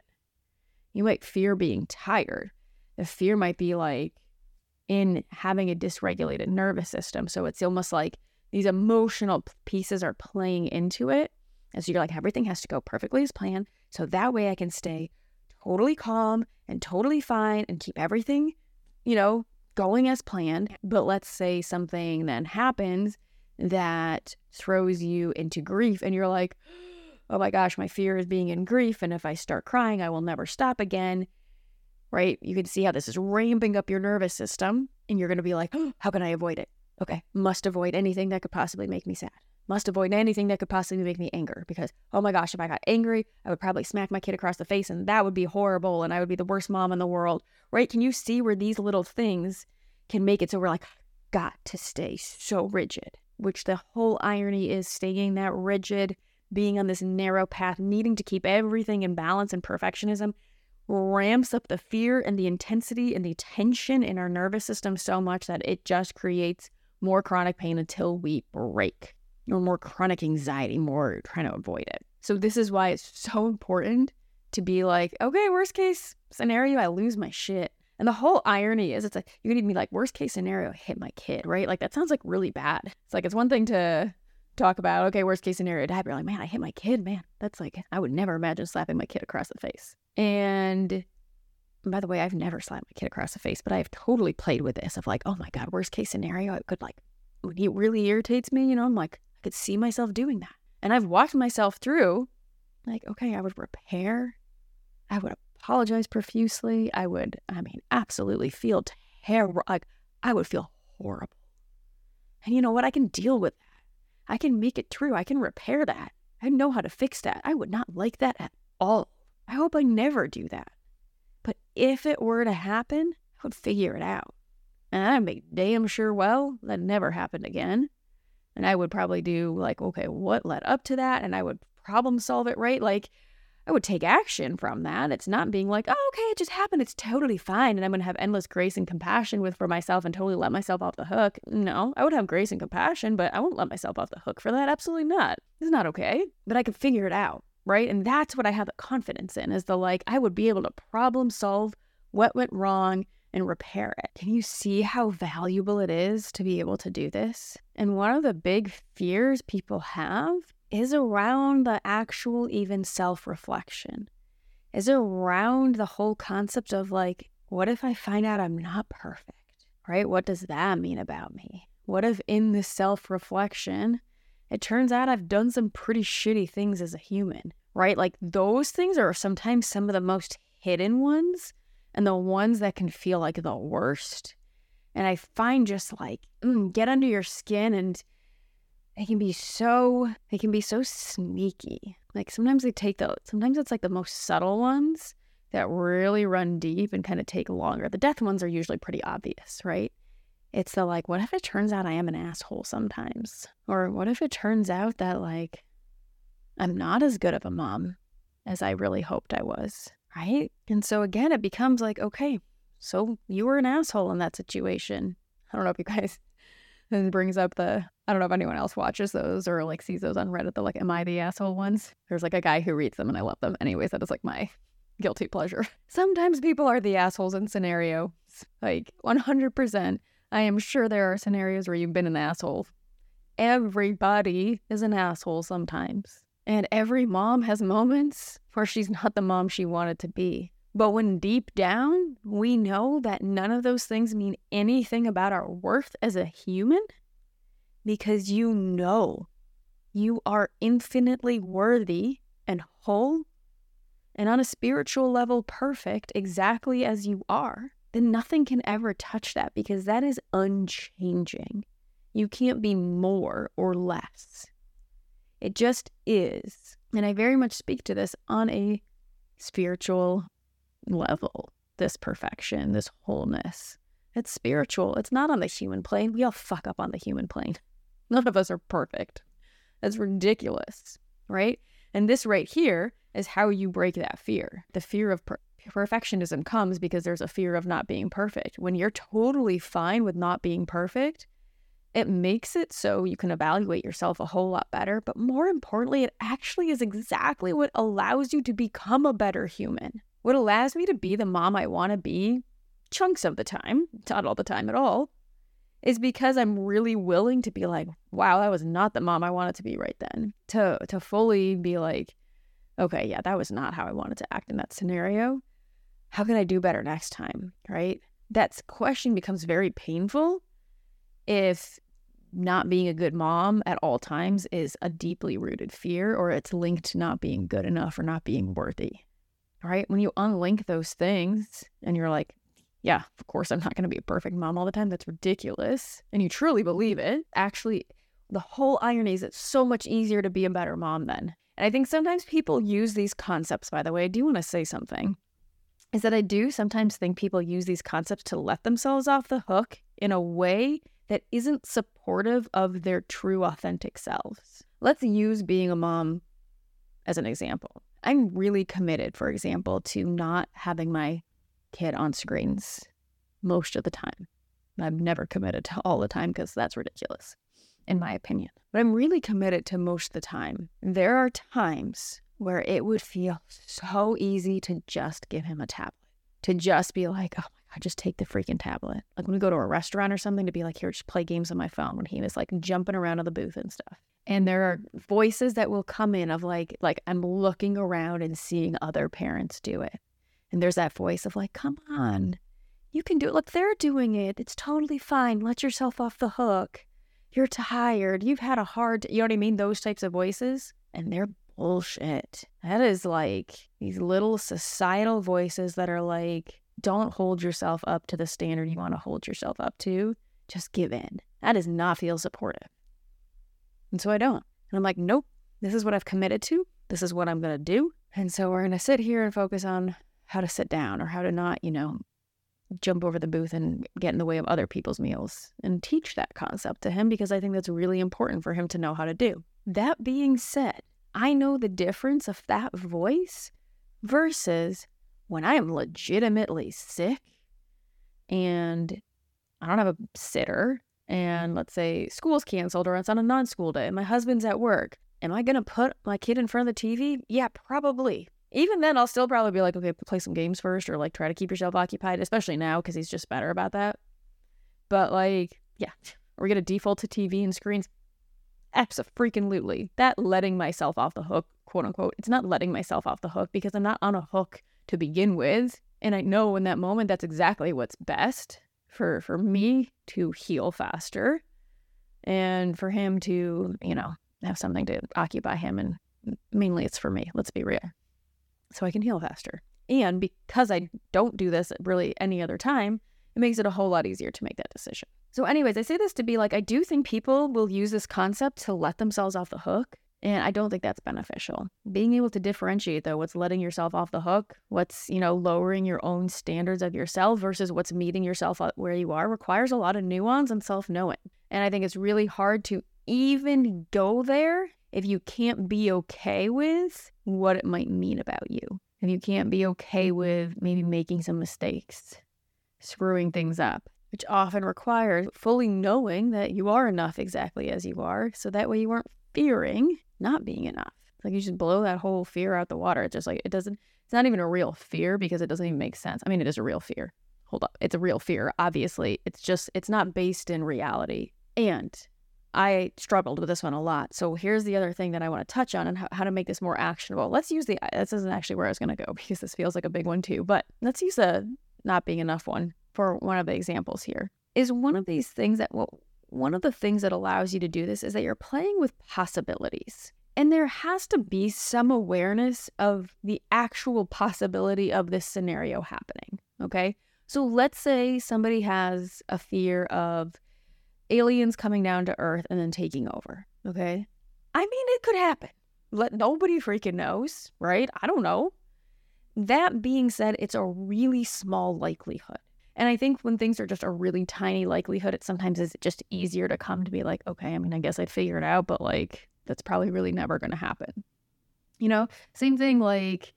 You might fear being tired the fear might be like in having a dysregulated nervous system. So it's almost like these emotional pieces are playing into it. And so you're like, everything has to go perfectly as planned. So that way I can stay totally calm and totally fine and keep everything, you know, going as planned. But let's say something then happens that throws you into grief and you're like, oh my gosh, my fear is being in grief. And if I start crying, I will never stop again right? You can see how this is ramping up your nervous system, and you're going to be like, oh, how can I avoid it? Okay, must avoid anything that could possibly make me sad. Must avoid anything that could possibly make me angry because, oh my gosh, if I got angry, I would probably smack my kid across the face and that would be horrible and I would be the worst mom in the world, right? Can you see where these little things can make it so we're like, got to stay so rigid, which the whole irony is staying that rigid, being on this narrow path, needing to keep everything in balance and perfectionism ramps up the fear and the intensity and the tension in our nervous system so much that it just creates more chronic pain until we break or more chronic anxiety, more trying to avoid it. So, this is why it's so important to be like, okay, worst case scenario, I lose my shit. And the whole irony is, it's like, you're gonna be like, worst case scenario, hit my kid, right? Like, that sounds like really bad. It's like, it's one thing to talk about, okay, worst case scenario, dad, you're like, man, I hit my kid, man. That's like, I would never imagine slapping my kid across the face. And by the way, I've never slapped my kid across the face, but I've totally played with this of like, oh my God, worst case scenario, it could like, when he really irritates me, you know, I'm like, could see myself doing that. And I've walked myself through, like, okay, I would repair, I would apologize profusely, I would, I mean, absolutely feel terrible. Like, I would feel horrible. And you know what? I can deal with that. I can make it through. I can repair that. I know how to fix that. I would not like that at all. I hope I never do that. But if it were to happen, I would figure it out. And I'd make damn sure well that never happened again. And I would probably do like, okay, what led up to that? And I would problem solve it right. Like, I would take action from that. It's not being like, oh, okay, it just happened. It's totally fine. And I'm going to have endless grace and compassion with for myself and totally let myself off the hook. No, I would have grace and compassion, but I won't let myself off the hook for that. Absolutely not. It's not okay. But I can figure it out right? And that's what I have the confidence in is the like, I would be able to problem solve what went wrong and repair it. Can you see how valuable it is to be able to do this? And one of the big fears people have is around the actual even self reflection, is around the whole concept of like, what if I find out I'm not perfect, right? What does that mean about me? What if in the self reflection, it turns out I've done some pretty shitty things as a human, right? Like those things are sometimes some of the most hidden ones and the ones that can feel like the worst. And I find just like mm, get under your skin and they can be so they can be so sneaky. Like sometimes they take the sometimes it's like the most subtle ones that really run deep and kind of take longer. The death ones are usually pretty obvious, right? It's the like, what if it turns out I am an asshole sometimes? Or what if it turns out that like I'm not as good of a mom as I really hoped I was? Right. And so again, it becomes like, okay, so you were an asshole in that situation. I don't know if you guys, brings up the, I don't know if anyone else watches those or like sees those on Reddit, the like, am I the asshole ones? There's like a guy who reads them and I love them. Anyways, that is like my guilty pleasure. Sometimes people are the assholes in scenario, like 100%. I am sure there are scenarios where you've been an asshole. Everybody is an asshole sometimes. And every mom has moments where she's not the mom she wanted to be. But when deep down we know that none of those things mean anything about our worth as a human, because you know you are infinitely worthy and whole and on a spiritual level perfect exactly as you are then nothing can ever touch that because that is unchanging. You can't be more or less. It just is. And I very much speak to this on a spiritual level. this perfection, this wholeness. It's spiritual. It's not on the human plane. We all fuck up on the human plane. None of us are perfect. That's ridiculous, right? And this right here is how you break that fear. The fear of per- perfectionism comes because there's a fear of not being perfect. When you're totally fine with not being perfect, it makes it so you can evaluate yourself a whole lot better. But more importantly, it actually is exactly what allows you to become a better human. What allows me to be the mom I want to be, chunks of the time, not all the time at all, is because I'm really willing to be like, wow, that was not the mom I wanted to be right then. To to fully be like, okay, yeah, that was not how I wanted to act in that scenario. How can I do better next time? Right? That question becomes very painful if not being a good mom at all times is a deeply rooted fear or it's linked to not being good enough or not being worthy. Right? When you unlink those things and you're like, yeah, of course, I'm not going to be a perfect mom all the time. That's ridiculous. And you truly believe it. Actually, the whole irony is it's so much easier to be a better mom then. And I think sometimes people use these concepts, by the way. I do want to say something is that I do sometimes think people use these concepts to let themselves off the hook in a way that isn't supportive of their true, authentic selves. Let's use being a mom as an example. I'm really committed, for example, to not having my kid on screens most of the time. I'm never committed to all the time because that's ridiculous, in my opinion. But I'm really committed to most of the time. There are times where it would feel so easy to just give him a tablet, to just be like, oh I just take the freaking tablet. Like when we go to a restaurant or something to be like, here, just play games on my phone when he was like jumping around on the booth and stuff. And there are voices that will come in of like, like I'm looking around and seeing other parents do it. And there's that voice of like, come on, you can do it. Look, they're doing it. It's totally fine. Let yourself off the hook. You're tired. You've had a hard, you know what I mean? Those types of voices. And they're bullshit. That is like these little societal voices that are like, don't hold yourself up to the standard you want to hold yourself up to. Just give in. That does not feel supportive. And so I don't. And I'm like, nope, this is what I've committed to. This is what I'm going to do. And so we're going to sit here and focus on how to sit down or how to not, you know, jump over the booth and get in the way of other people's meals and teach that concept to him because I think that's really important for him to know how to do. That being said, I know the difference of that voice versus when I am legitimately sick and I don't have a sitter mm-hmm. and let's say school's canceled or it's on a non school day and my husband's at work, am I going to put my kid in front of the TV? Yeah, probably. Even then, I'll still probably be like, okay, play some games first or like try to keep yourself occupied, especially now because he's just better about that. But like, yeah, are we going to default to TV and screens? Absolutely. That letting myself off the hook, quote unquote, it's not letting myself off the hook because I'm not on a hook to begin with. And I know in that moment that's exactly what's best for for me to heal faster and for him to, you know, have something to occupy him and mainly it's for me, let's be real. So I can heal faster. And because I don't do this really any other time, it makes it a whole lot easier to make that decision. So, anyways, I say this to be like, I do think people will use this concept to let themselves off the hook and I don't think that's beneficial. Being able to differentiate though what's letting yourself off the hook, what's, you know, lowering your own standards of yourself versus what's meeting yourself where you are requires a lot of nuance and self-knowing. And I think it's really hard to even go there if you can't be okay with what it might mean about you. If you can't be okay with maybe making some mistakes, screwing things up, which often requires fully knowing that you are enough exactly as you are. So that way you aren't fearing not being enough. Like you just blow that whole fear out the water. It's just like it doesn't it's not even a real fear because it doesn't even make sense. I mean, it is a real fear. Hold up. It's a real fear, obviously. It's just it's not based in reality. And I struggled with this one a lot. So here's the other thing that I want to touch on and how, how to make this more actionable. Let's use the this isn't actually where I was going to go because this feels like a big one too, but let's use a not being enough one for one of the examples here. Is one of these things that well, one of the things that allows you to do this is that you're playing with possibilities. And there has to be some awareness of the actual possibility of this scenario happening. Okay. So let's say somebody has a fear of aliens coming down to Earth and then taking over. Okay. I mean, it could happen. Let nobody freaking knows, right? I don't know. that being said, it's a really small likelihood. And I think when things are just a really tiny likelihood, it sometimes is just easier to come to be like, okay, I mean, I guess I'd figure it out, but like, that's probably really never going to happen. You know, same thing like,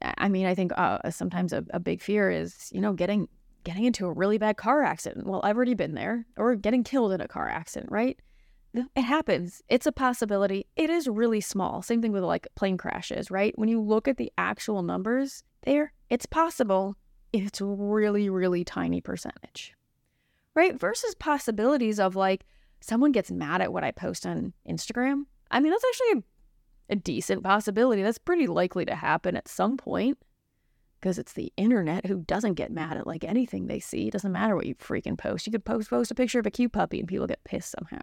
I mean, I think uh, sometimes a, a big fear is, you know, getting getting into a really bad car accident. Well, I've already been there, or getting killed in a car accident, right? It happens. It's a possibility. It is really small. Same thing with like plane crashes, right? When you look at the actual numbers there, it's possible. It's a really, really tiny percentage, right? Versus possibilities of like someone gets mad at what I post on Instagram. I mean, that's actually a, a decent possibility. That's pretty likely to happen at some point because it's the internet who doesn't get mad at like anything they see. It doesn't matter what you freaking post. You could post post a picture of a cute puppy and people get pissed somehow.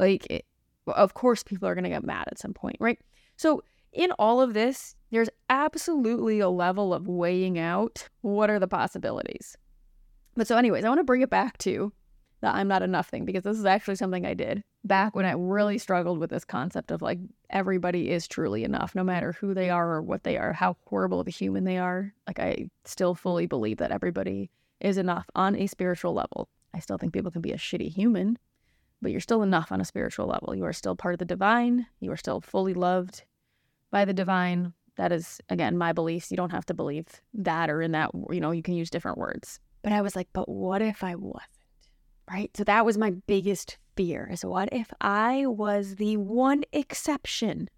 Like, it, of course, people are going to get mad at some point, right? So, in all of this, there's absolutely a level of weighing out what are the possibilities. But so, anyways, I want to bring it back to the I'm not enough thing because this is actually something I did back when I really struggled with this concept of like everybody is truly enough, no matter who they are or what they are, how horrible of a human they are. Like, I still fully believe that everybody is enough on a spiritual level. I still think people can be a shitty human, but you're still enough on a spiritual level. You are still part of the divine. You are still fully loved by the divine. That is, again, my beliefs. You don't have to believe that or in that, you know, you can use different words. But I was like, but what if I wasn't? Right. So that was my biggest fear is what if I was the one exception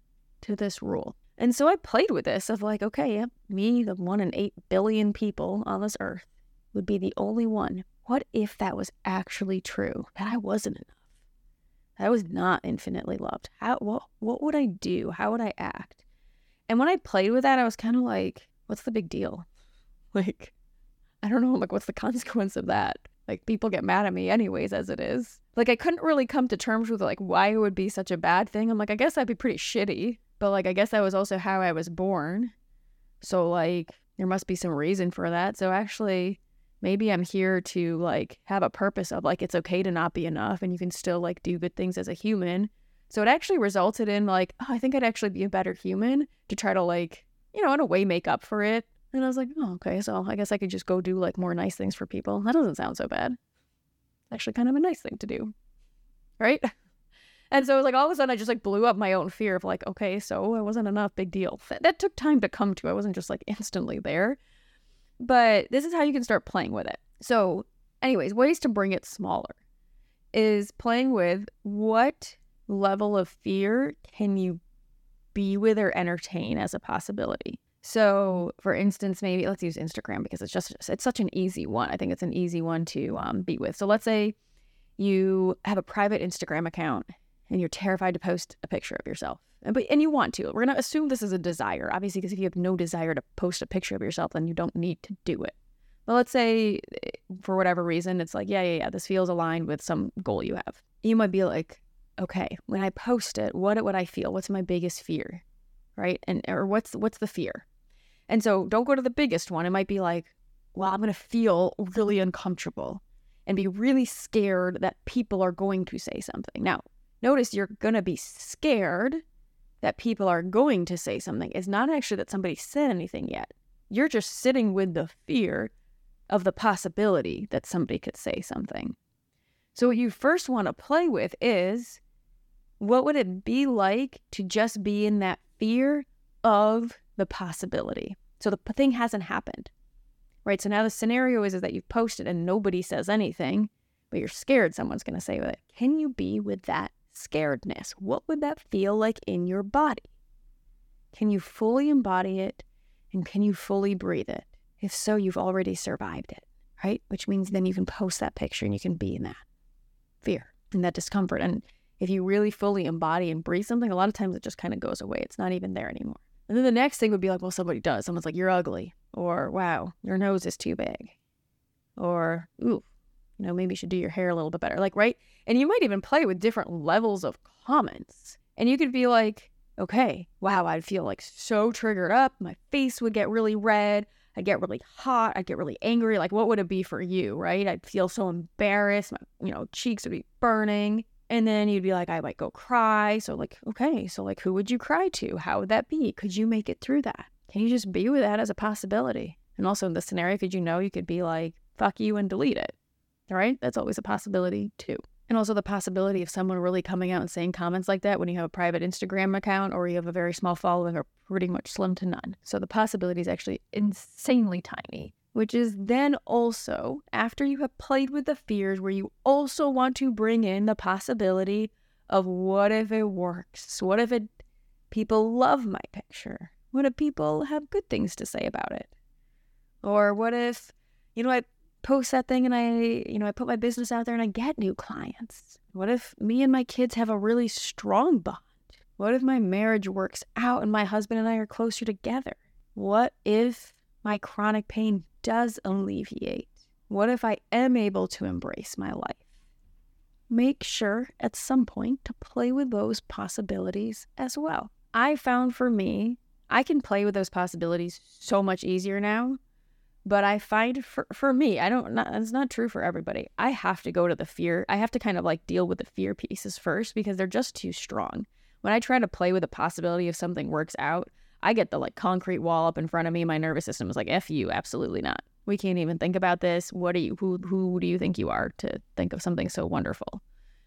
to this rule? And so I played with this of like, okay, yeah, me, the one in eight billion people on this earth, would be the only one. What if that was actually true? That I wasn't enough? I was not infinitely loved. How what what would I do? How would I act? And when I played with that, I was kind of like, what's the big deal? Like, I don't know, like what's the consequence of that? Like people get mad at me anyways as it is. Like I couldn't really come to terms with like why it would be such a bad thing. I'm like, I guess I'd be pretty shitty. But like I guess that was also how I was born. So like there must be some reason for that. So actually maybe I'm here to like have a purpose of like it's okay to not be enough and you can still like do good things as a human. So it actually resulted in like, oh, I think I'd actually be a better human to try to like, you know, in a way make up for it. And I was like, oh, okay, so I guess I could just go do like more nice things for people. That doesn't sound so bad. It's actually kind of a nice thing to do. Right? And so it was like all of a sudden I just like blew up my own fear of like, okay, so I wasn't enough, big deal. That took time to come to. I wasn't just like instantly there. But this is how you can start playing with it. So, anyways, ways to bring it smaller is playing with what level of fear can you be with or entertain as a possibility. So, for instance, maybe let's use Instagram because it's just it's such an easy one. I think it's an easy one to um, be with. So, let's say you have a private Instagram account and you're terrified to post a picture of yourself and, but, and you want to. We're going to assume this is a desire, obviously, because if you have no desire to post a picture of yourself, then you don't need to do it. But let's say eh, for whatever reason, it's like, yeah, yeah, yeah, this feels aligned with some goal you have. You might be like, okay, when I post it, what would I feel? What's my biggest fear? Right? And or what's what's the fear? And so don't go to the biggest one. It might be like, well, I'm going to feel really uncomfortable and be really scared that people are going to say something. Now, notice you're going to be scared that people are going to say something. It's not actually that somebody said anything yet. You're just sitting with the fear of the possibility that somebody could say something. So, what you first want to play with is what would it be like to just be in that fear of the possibility? So, the thing hasn't happened, right? So, now the scenario is, is that you've posted and nobody says anything, but you're scared someone's going to say it. Can you be with that scaredness, what would that feel like in your body? Can you fully embody it and can you fully breathe it? If so, you've already survived it, right? Which means then you can post that picture and you can be in that fear and that discomfort. And if you really fully embody and breathe something, a lot of times it just kind of goes away. It's not even there anymore. And then the next thing would be like, well, somebody does. Someone's like, you're ugly. Or, wow, your nose is too big. Or, ooh, you know, maybe you should do your hair a little bit better. Like, right? And you might even play with different levels of comments. And you could be like, okay, wow, I'd feel like so triggered up. My face would get really red. I'd get really hot. I'd get really angry. Like, what would it be for you, right? I'd feel so embarrassed. My, you know, cheeks would be burning. And then you'd be like, I might go cry. So, like, okay, so like, who would you cry to? How would that be? Could you make it through that? can you just be with that as a possibility? And also in the scenario, could you know you could be like, fuck you and delete it? Right? That's always a possibility too. And also the possibility of someone really coming out and saying comments like that when you have a private Instagram account or you have a very small following are pretty much slim to none. So the possibility is actually insanely tiny, which is then also after you have played with the fears where you also want to bring in the possibility of what if it works? What if it people love my picture? What if people have good things to say about it? Or what if, you know, I post that thing and I, you know, I put my business out there and I get new clients? What if me and my kids have a really strong bond? What if my marriage works out and my husband and I are closer together? What if my chronic pain does alleviate? What if I am able to embrace my life? Make sure at some point to play with those possibilities as well. I found for me, I can play with those possibilities so much easier now but I find for, for me, I don't, not, it's not true for everybody. I have to go to the fear. I have to kind of like deal with the fear pieces first because they're just too strong. When I try to play with the possibility of something works out, I get the like concrete wall up in front of me. My nervous system is like, F you, absolutely not. We can't even think about this. What do you, who, who do you think you are to think of something so wonderful?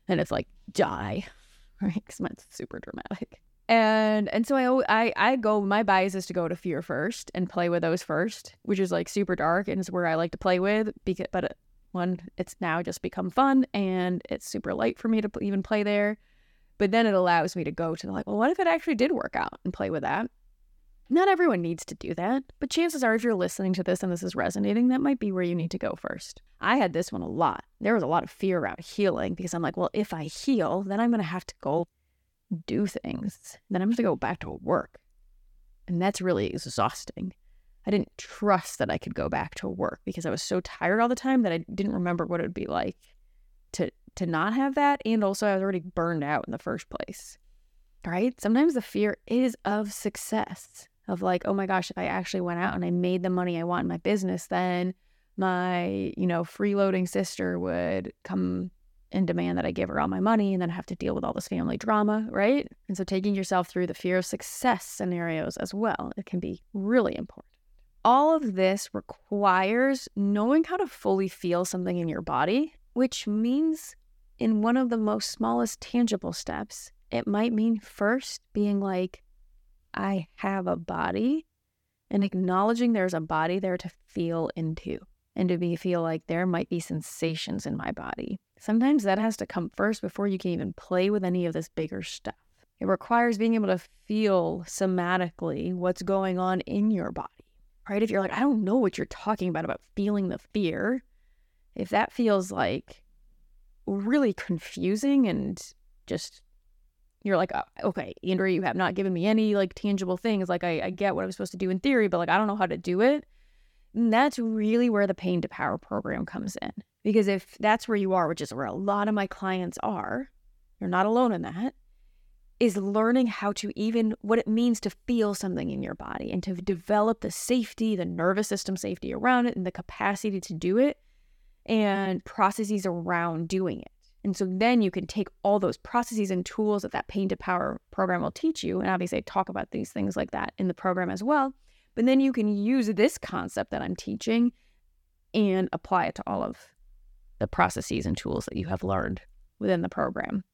And it's like, die, right? Because it's super dramatic and and so I, I I go my bias is to go to fear first and play with those first, which is like super dark and it's where I like to play with because but uh, one it's now just become fun and it's super light for me to even play there, but then it allows me to go to like well what if it actually did work out and play with that. Not everyone needs to do that, but chances are if you're listening to this and this is resonating, that might be where you need to go first. I had this one a lot. There was a lot of fear around healing because I'm like, well, if I heal, then I'm going to have to go do things. Then I'm going to go back to work. And that's really exhausting. I didn't trust that I could go back to work because I was so tired all the time that I didn't remember what it would be like to to not have that and also I was already burned out in the first place. Right? Sometimes the fear is of success. Of like, oh my gosh, if I actually went out and I made the money I want in my business, then my, you know, freeloading sister would come and demand that I give her all my money and then I have to deal with all this family drama, right? And so taking yourself through the fear of success scenarios as well, it can be really important. All of this requires knowing how to fully feel something in your body, which means in one of the most smallest tangible steps, it might mean first being like, I have a body and acknowledging there's a body there to feel into and to be feel like there might be sensations in my body. Sometimes that has to come first before you can even play with any of this bigger stuff. It requires being able to feel somatically what's going on in your body. Right? If you're like, I don't know what you're talking about about feeling the fear, if that feels like really confusing and just you're like, oh, okay, Andrea, you have not given me any like tangible things. Like I, I get what I'm supposed to do in theory, but like I don't know how to do it. And that's really where the Pain to Power program comes in. Because if that's where you are, which is where a lot of my clients are, you're not alone in that, is learning how to even what it means to feel something in your body and to develop the safety, the nervous system safety around it, and the capacity to do it and processes around doing it. And so then you can take all those processes and tools that that Pain to Power program will teach you. And obviously, I talk about these things like that in the program as well but then you can use this concept that I'm teaching and apply it to all of the processes and tools that you have learned within the program.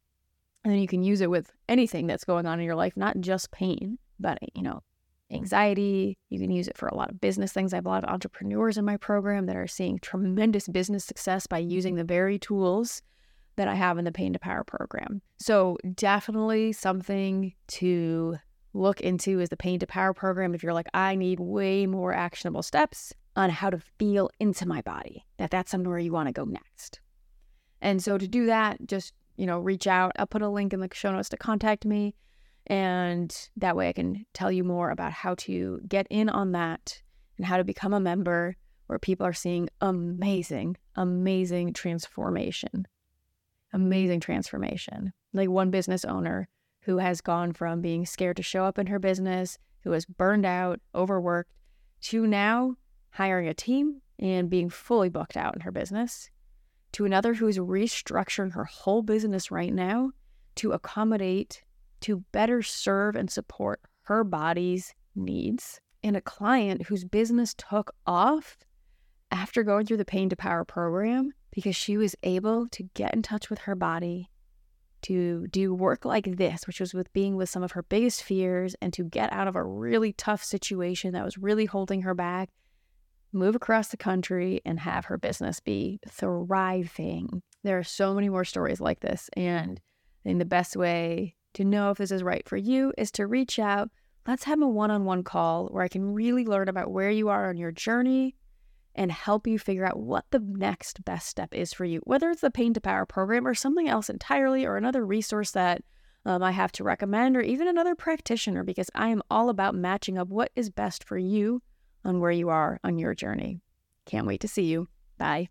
And then you can use it with anything that's going on in your life, not just pain, but, you know, anxiety. You can use it for a lot of business things. I have a lot of entrepreneurs in my program that are seeing tremendous business success by using the very tools that I have in the Pain to Power program. So, definitely something to look into is the Pain to Power program. If you're like, I need way more actionable steps on how to feel into my body, that that's somewhere you want to go next. And so to do that, just, you know, reach out. I'll put a link in the show notes to contact me. And that way I can tell you more about how to get in on that and how to become a member where people are seeing amazing, amazing transformation. Amazing transformation. Like one business owner who has gone from being scared to show up in her business, who has burned out, overworked, to now hiring a team and being fully booked out in her business, to another who's restructuring her whole business right now to accommodate, to better serve and support her body's needs and a client whose business took off after going through the Pain to Power program because she was able to get in touch with her body, to do work like this, which was with being with some of her biggest fears and to get out of a really tough situation that was really holding her back, move across the country and have her business be thriving. There are so many more stories like this. And I think the best way to know if this is right for you is to reach out. Let's have a one on one call where I can really learn about where you are on your journey and help you figure out what the next best step is for you, whether it's the Pain to Power program or something else entirely, or another resource that um, I have to recommend, or even another practitioner, because I am all about matching up what is best for you on where you are on your journey. Can't wait to see you. Bye.